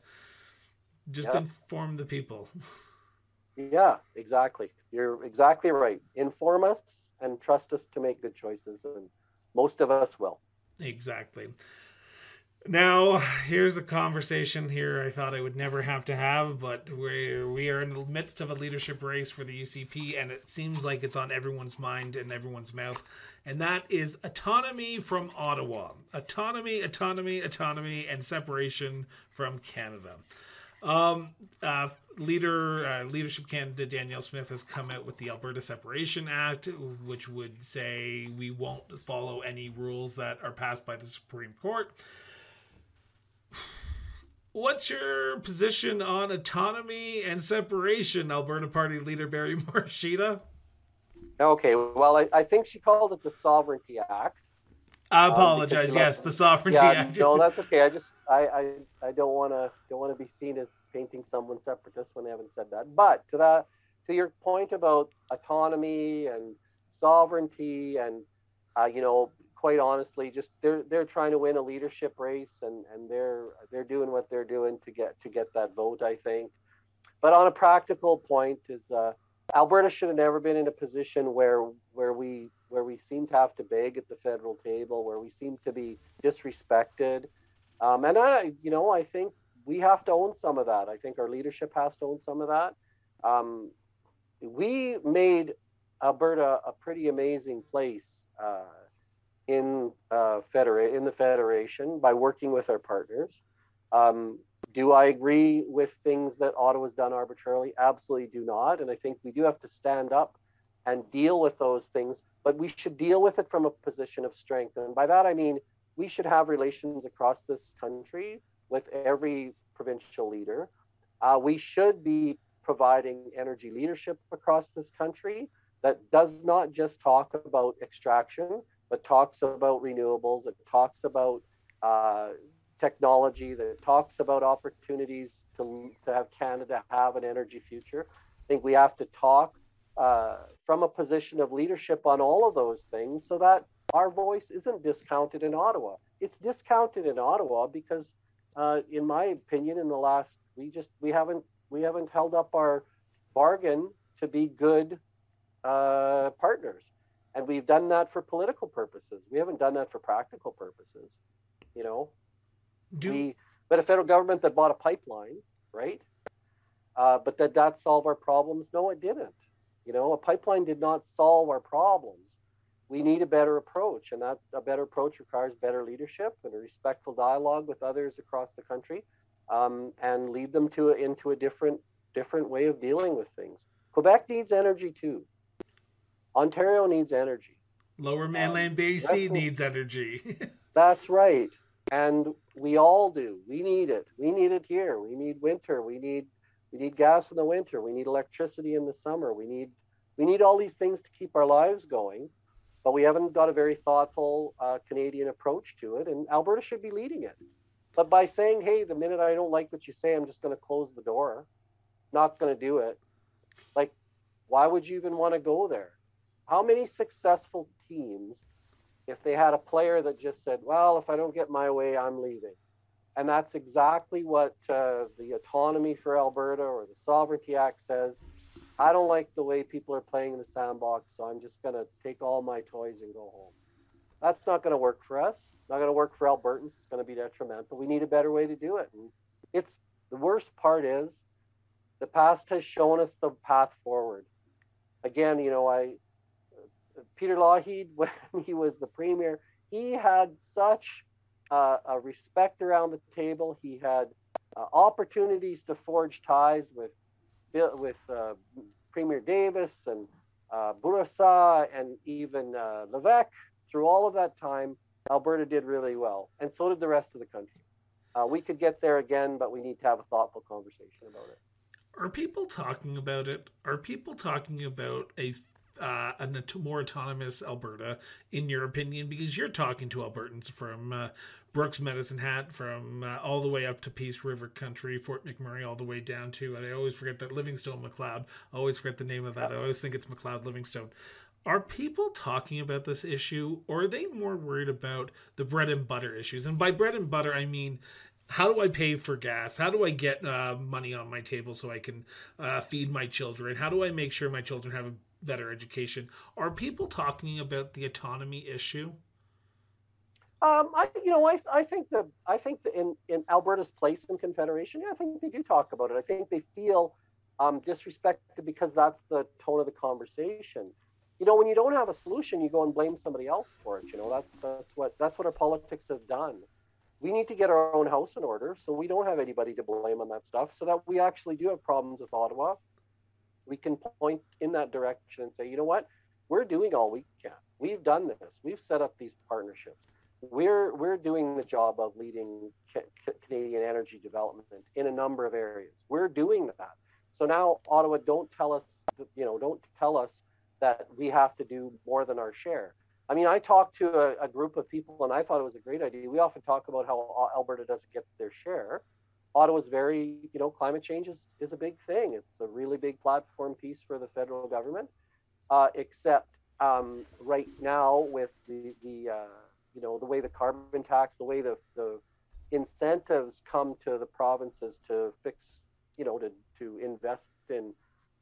just yeah. inform the people. Yeah, exactly. You're exactly right. Inform us and trust us to make good choices and most of us will. Exactly. Now, here's a conversation here I thought I would never have to have, but we we are in the midst of a leadership race for the UCP, and it seems like it's on everyone's mind and everyone's mouth, and that is autonomy from Ottawa. Autonomy, autonomy, autonomy, and separation from Canada. Um, uh, leader, uh, leadership candidate Danielle Smith has come out with the Alberta Separation Act, which would say we won't follow any rules that are passed by the Supreme Court What's your position on autonomy and separation, Alberta Party leader Barry Morishita? Okay, well, I, I think she called it the Sovereignty Act. I um, apologize. Um, yes, the Sovereignty yeah, Act. no, that's okay. I just I I, I don't want to don't want to be seen as painting someone separatist when they haven't said that. But to that to your point about autonomy and sovereignty and uh, you know quite honestly, just they're they're trying to win a leadership race, and and they're they're doing what they're doing to get to get that vote. I think, but on a practical point, is uh, Alberta should have never been in a position where where we where we seem to have to beg at the federal table, where we seem to be disrespected, um, and I you know I think we have to own some of that. I think our leadership has to own some of that. Um, we made Alberta a pretty amazing place. Uh, in uh, federa- in the federation by working with our partners. Um, do I agree with things that Ottawa's done arbitrarily? Absolutely do not. And I think we do have to stand up and deal with those things, but we should deal with it from a position of strength. And by that, I mean we should have relations across this country with every provincial leader. Uh, we should be providing energy leadership across this country that does not just talk about extraction, but talks about renewables. It talks about uh, technology. That talks about opportunities to, to have Canada have an energy future. I think we have to talk uh, from a position of leadership on all of those things so that our voice isn't discounted in Ottawa. It's discounted in Ottawa because, uh, in my opinion, in the last we just we haven't we haven't held up our bargain to be good uh, partners. And we've done that for political purposes. We haven't done that for practical purposes. You know, Do... we but a federal government that bought a pipeline, right? Uh, but did that solve our problems? No, it didn't. You know, a pipeline did not solve our problems. We need a better approach, and that a better approach requires better leadership and a respectful dialogue with others across the country, um, and lead them to a, into a different different way of dealing with things. Quebec needs energy too. Ontario needs energy. Lower mainland BC needs energy. that's right. And we all do. We need it. We need it here. We need winter. We need we need gas in the winter. We need electricity in the summer. We need we need all these things to keep our lives going. But we haven't got a very thoughtful uh, Canadian approach to it, and Alberta should be leading it. But by saying, "Hey, the minute I don't like what you say, I'm just going to close the door," not going to do it. Like, why would you even want to go there? How many successful teams, if they had a player that just said, well, if I don't get my way, I'm leaving. And that's exactly what uh, the autonomy for Alberta or the Sovereignty Act says. I don't like the way people are playing in the sandbox, so I'm just going to take all my toys and go home. That's not going to work for us. Not going to work for Albertans. It's going to be detrimental. We need a better way to do it. And it's the worst part is the past has shown us the path forward. Again, you know, I Peter Lougheed, when he was the premier, he had such uh, a respect around the table. He had uh, opportunities to forge ties with with uh, Premier Davis and uh, Bourassa and even uh, Levesque. Through all of that time, Alberta did really well, and so did the rest of the country. Uh, we could get there again, but we need to have a thoughtful conversation about it. Are people talking about it? Are people talking about a uh, a more autonomous Alberta, in your opinion? Because you're talking to Albertans from uh, Brooks Medicine Hat, from uh, all the way up to Peace River Country, Fort McMurray, all the way down to, and I always forget that Livingstone Macleod. I always forget the name of that. I always think it's Macleod Livingstone. Are people talking about this issue, or are they more worried about the bread and butter issues? And by bread and butter, I mean how do I pay for gas? How do I get uh, money on my table so I can uh, feed my children? How do I make sure my children have a better education. Are people talking about the autonomy issue? Um, I, you know, I, I think that I think that in, in Alberta's place in Confederation, yeah, I think they do talk about it. I think they feel um, disrespected because that's the tone of the conversation. You know, when you don't have a solution, you go and blame somebody else for it. You know, that's that's what that's what our politics have done. We need to get our own house in order, so we don't have anybody to blame on that stuff. So that we actually do have problems with Ottawa, we can point in that direction and say, you know what, we're doing all we can. We've done this. We've set up these partnerships we're we're doing the job of leading Canadian energy development in a number of areas. We're doing that. So now Ottawa, don't tell us, you know, don't tell us that we have to do more than our share. I mean, I talked to a, a group of people, and I thought it was a great idea. We often talk about how Alberta doesn't get their share. Ottawa's very, you know, climate change is, is a big thing. It's a really big platform piece for the federal government. Uh, except um, right now with the the uh, you know the way the carbon tax, the way the the incentives come to the provinces to fix, you know, to to invest in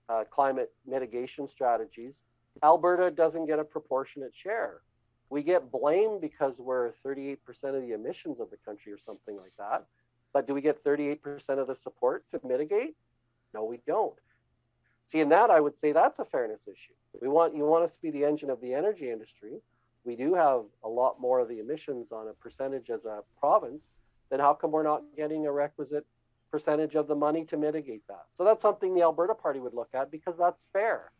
uh, climate mitigation strategies. Alberta doesn't get a proportionate share. We get blamed because we're 38% of the emissions of the country or something like that. But do we get 38% of the support to mitigate? No, we don't. See, in that, I would say that's a fairness issue. We want you want us to be the engine of the energy industry we do have a lot more of the emissions on a percentage as a province, then how come we're not getting a requisite percentage of the money to mitigate that? So that's something the Alberta Party would look at because that's fair.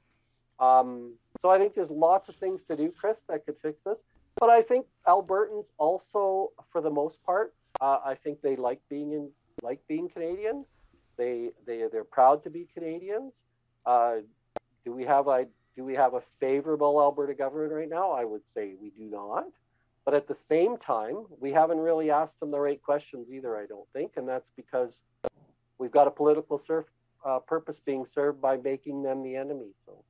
Um, so I think there's lots of things to do, Chris, that could fix this. But I think Albertans also, for the most part, uh, I think they like being in, like being Canadian. They they they're proud to be Canadians. Uh, do we have a do we have a favorable Alberta government right now? I would say we do not. But at the same time, we haven't really asked them the right questions either, I don't think. And that's because we've got a political surf, uh, purpose being served by making them the enemy. So.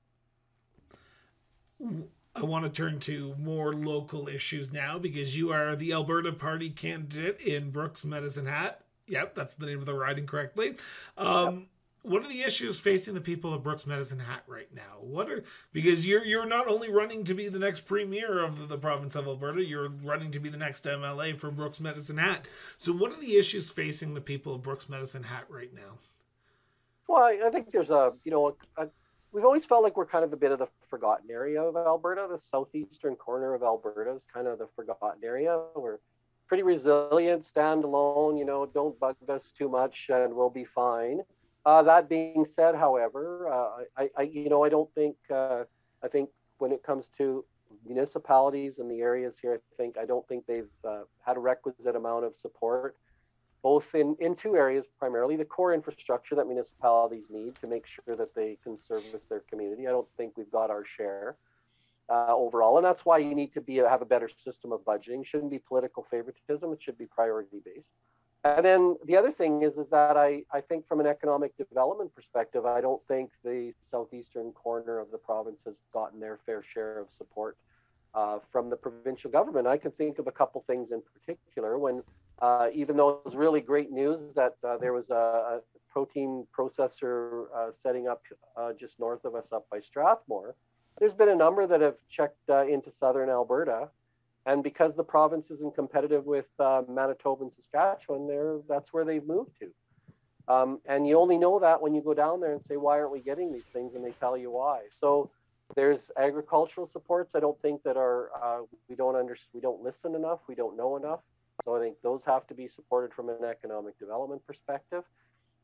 I want to turn to more local issues now because you are the Alberta Party candidate in Brooks Medicine Hat. Yep, that's the name of the riding correctly. Um, yep what are the issues facing the people of Brooks Medicine Hat right now? What are because you're you're not only running to be the next premier of the, the, province of Alberta, you're running to be the next MLA for Brooks Medicine Hat. So, what are the issues facing the people of Brooks Medicine Hat right now? Well, I, I think there's a you know a, a, we've always felt like we're kind of a bit of the forgotten area of Alberta. The southeastern corner of Alberta is kind of the forgotten area. We're pretty resilient, stand alone. You know, don't bug us too much, and we'll be fine. Uh, that being said, however, uh, I, I, you know, I don't think, uh, I think when it comes to municipalities and the areas here, I think, I don't think they've uh, had a requisite amount of support, both in, in two areas, primarily the core infrastructure that municipalities need to make sure that they can service their community. I don't think we've got our share. Uh, overall, and that's why you need to be have a better system of budgeting. It shouldn't be political favoritism; it should be priority based. And then the other thing is, is that I, I think from an economic development perspective, I don't think the southeastern corner of the province has gotten their fair share of support uh, from the provincial government. I can think of a couple things in particular when, uh, even though it was really great news that uh, there was a, a, protein processor uh, setting up uh, just north of us up by Strathmore, there's been a number that have checked uh, into southern Alberta and because the province isn't competitive with uh, Manitoba and Saskatchewan, there that's where they've moved to. Um, and you only know that when you go down there and say, why aren't we getting these things? And they tell you why. So there's agricultural supports. I don't think that are we don't under we don't listen enough. We don't know enough. So I think those have to be supported from an economic development perspective.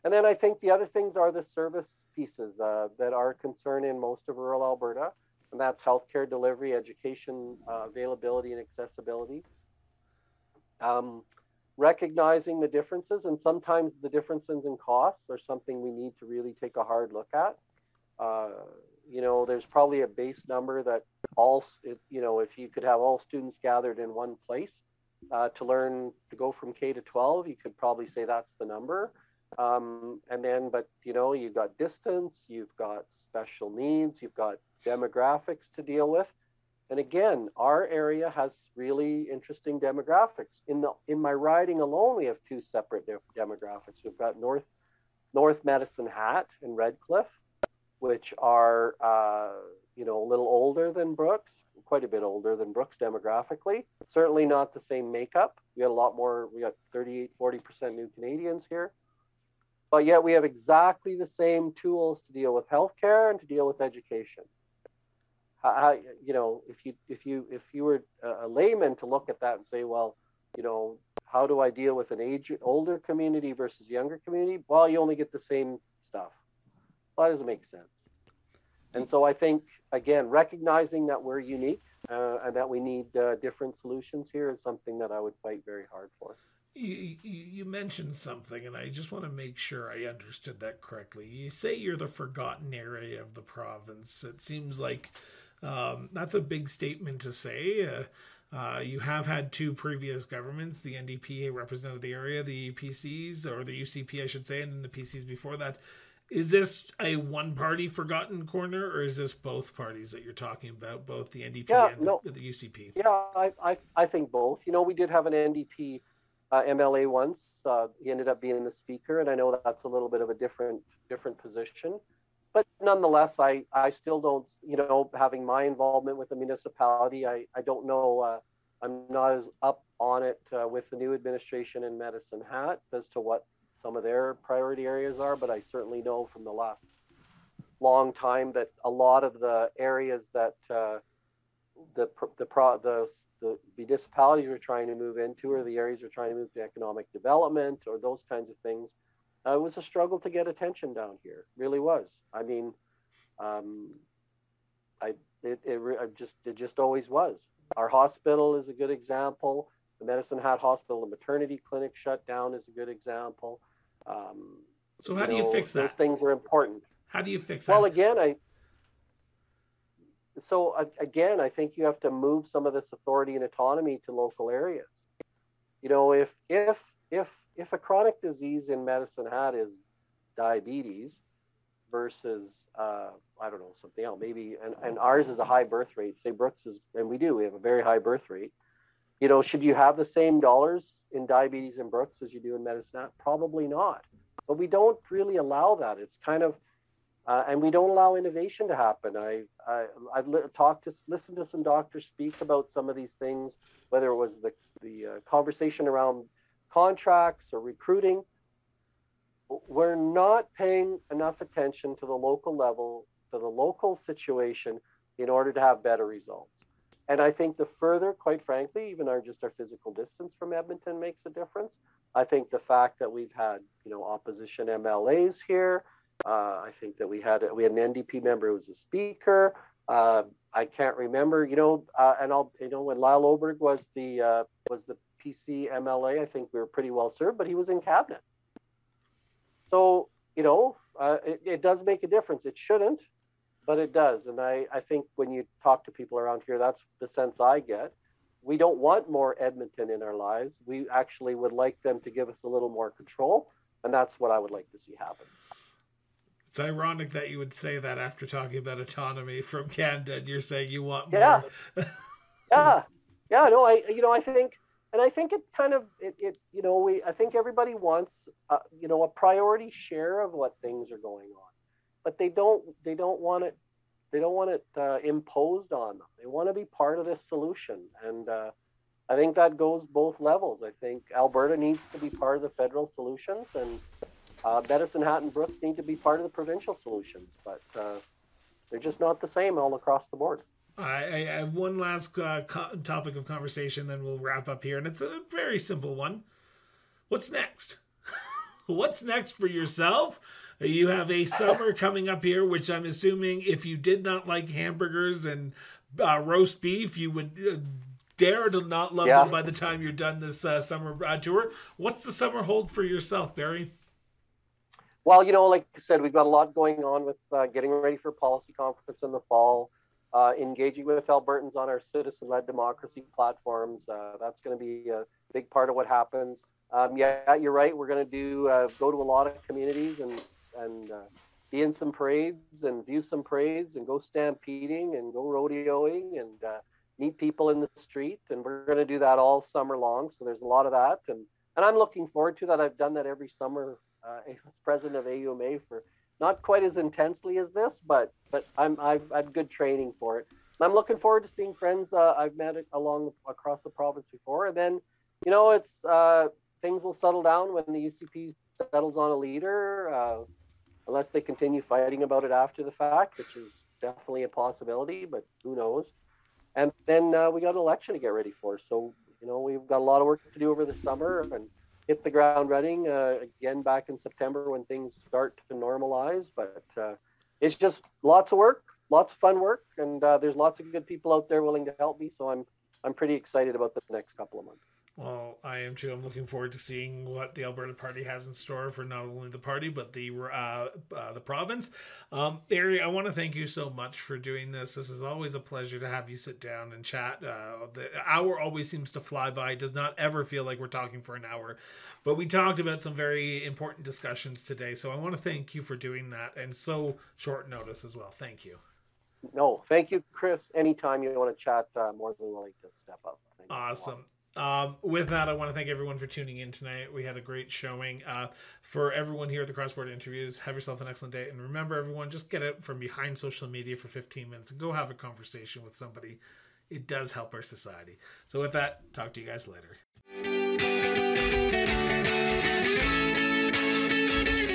And then I think the other things are the service pieces uh, that are concern in most of rural Alberta and that's healthcare delivery, education uh, availability, and accessibility. Um, recognizing the differences, and sometimes the differences in costs are something we need to really take a hard look at. Uh, you know, there's probably a base number that all, you know, if you could have all students gathered in one place uh, to learn to go from K to 12, you could probably say that's the number. Um, and then, but you know, you've got distance, you've got special needs, you've got demographics to deal with. And again, our area has really interesting demographics. In the in my riding alone, we have two separate de- demographics. We've got North North Medicine Hat and Redcliffe, which are uh, you know, a little older than Brooks, quite a bit older than Brooks demographically. Certainly not the same makeup. We had a lot more, we got 38, 40% new Canadians here. But yet we have exactly the same tools to deal with healthcare and to deal with education. You know, if you if you if you were a layman to look at that and say, well, you know, how do I deal with an age older community versus younger community? Well, you only get the same stuff. Well, doesn't make sense. And so I think again, recognizing that we're unique uh, and that we need uh, different solutions here is something that I would fight very hard for. You, you, mentioned something, and I just want to make sure I understood that correctly. You say you're the forgotten area of the province. It seems like um, that's a big statement to say. Uh, uh, you have had two previous governments. The NDP represented the area, the PCs, or the UCP, I should say, and then the PCs before that. Is this a one party forgotten corner, or is this both parties that you're talking about, both the NDP yeah, and no. the, the, UCP? Yeah, I, I, I think both. You know, we did have an NDP uh, MLA once. Uh, he ended up being the speaker, and I know that's a little bit of a different different position but nonetheless, I, I still don't, you know, having my involvement with the municipality, I, I don't know, uh, I'm not as up on it uh, with the new administration in Medicine Hat as to what some of their priority areas are, but I certainly know from the last long time that a lot of the areas that uh, the, the, pro, the, the municipalities are trying to move into or the areas are trying to move to economic development or those kinds of things uh, it was a struggle to get attention down here. Really was. I mean, um, I it, it, it just it just always was. Our hospital is a good example. The Medicine Hat Hospital, the maternity clinic shut down is a good example. Um, so how you do know, you fix that? Those things are important. How do you fix that? Well, again, I. So again, I think you have to move some of this authority and autonomy to local areas. You know, if if if if a chronic disease in Medicine Hat is diabetes versus uh, I don't know something else, maybe and, and ours is a high birth rate. Say Brooks is, and we do. We have a very high birth rate. You know, should you have the same dollars in diabetes and Brooks as you do in Medicine Probably not. But we don't really allow that. It's kind of uh, and we don't allow innovation to happen. I, I have li- talked to listened to some doctors speak about some of these things, whether it was the the uh, conversation around contracts or recruiting, we're not paying enough attention to the local level, to the local situation in order to have better results. And I think the further, quite frankly, even our just our physical distance from Edmonton makes a difference. I think the fact that we've had, you know, opposition MLAs here. Uh, I think that we had we had an NDP member who was a speaker. Uh, I can't remember, you know, uh, and I'll, you know, when Lyle Oberg was the uh, was the PC MLA, I think we were pretty well served, but he was in cabinet. So, you know, uh, it, it does make a difference. It shouldn't, but it does. And I, I think when you talk to people around here, that's the sense I get. We don't want more Edmonton in our lives. We actually would like them to give us a little more control. And that's what I would like to see happen. It's ironic that you would say that after talking about autonomy from Canada, and you're saying you want more. Yeah, yeah, yeah. No, I, you know, I think and I think it kind of it, it you know we I think everybody wants uh, you know a priority share of what things are going on, but they don't they don't want it they don't want it uh, imposed on them. They want to be part of this solution, and uh, I think that goes both levels. I think Alberta needs to be part of the federal solutions, and uh, Hat and Brooks need to be part of the provincial solutions, but uh, they're just not the same all across the board. I, I have one last uh, co- topic of conversation, then we'll wrap up here, and it's a very simple one. What's next? What's next for yourself? You have a summer coming up here, which I'm assuming if you did not like hamburgers and uh, roast beef, you would uh, dare to not love yeah. them by the time you're done this uh, summer uh, tour. What's the summer hold for yourself, Barry? Well, you know, like I said, we've got a lot going on with uh, getting ready for policy conference in the fall uh, engaging with Albertans on our citizen-led democracy platforms. Uh, that's going to be a big part of what happens. Um, yeah, you're right. We're going to do uh, go to a lot of communities and and uh, be in some parades and view some parades and go stampeding and go rodeoing and uh, meet people in the street. And we're going to do that all summer long. So there's a lot of that, and and I'm looking forward to that. I've done that every summer uh, as president of AUMA for not quite as intensely as this, but but I'm I've good training for it. I'm looking forward to seeing friends uh, I've met along across the province before, and then you know it's uh, things will settle down when the UCP settles on a leader, uh, unless they continue fighting about it after the fact, which is definitely a possibility, but who knows? And then uh, we got an election to get ready for, so you know we've got a lot of work to do over the summer and hit the ground running uh, again back in September when things start to normalize. But uh, it's just lots of work, lots of fun work, and uh, there's lots of good people out there willing to help me. So I'm I'm pretty excited about the next couple of months. Well, I am too. I'm looking forward to seeing what the Alberta Party has in store for not only the party but the uh, uh, the province. Um, Barry, I want to thank you so much for doing this. This is always a pleasure to have you sit down and chat. Uh, the hour always seems to fly by. It does not ever feel like we're talking for an hour, but we talked about some very important discussions today. So I want to thank you for doing that and so short notice as well. Thank you. No, thank you, Chris. Anytime you want to chat, uh, more than willing to step up. Thank awesome. Um, with that, I want to thank everyone for tuning in tonight. We had a great showing. Uh, for everyone here at the Cross Border Interviews, have yourself an excellent day. And remember, everyone, just get out from behind social media for 15 minutes and go have a conversation with somebody. It does help our society. So, with that, talk to you guys later.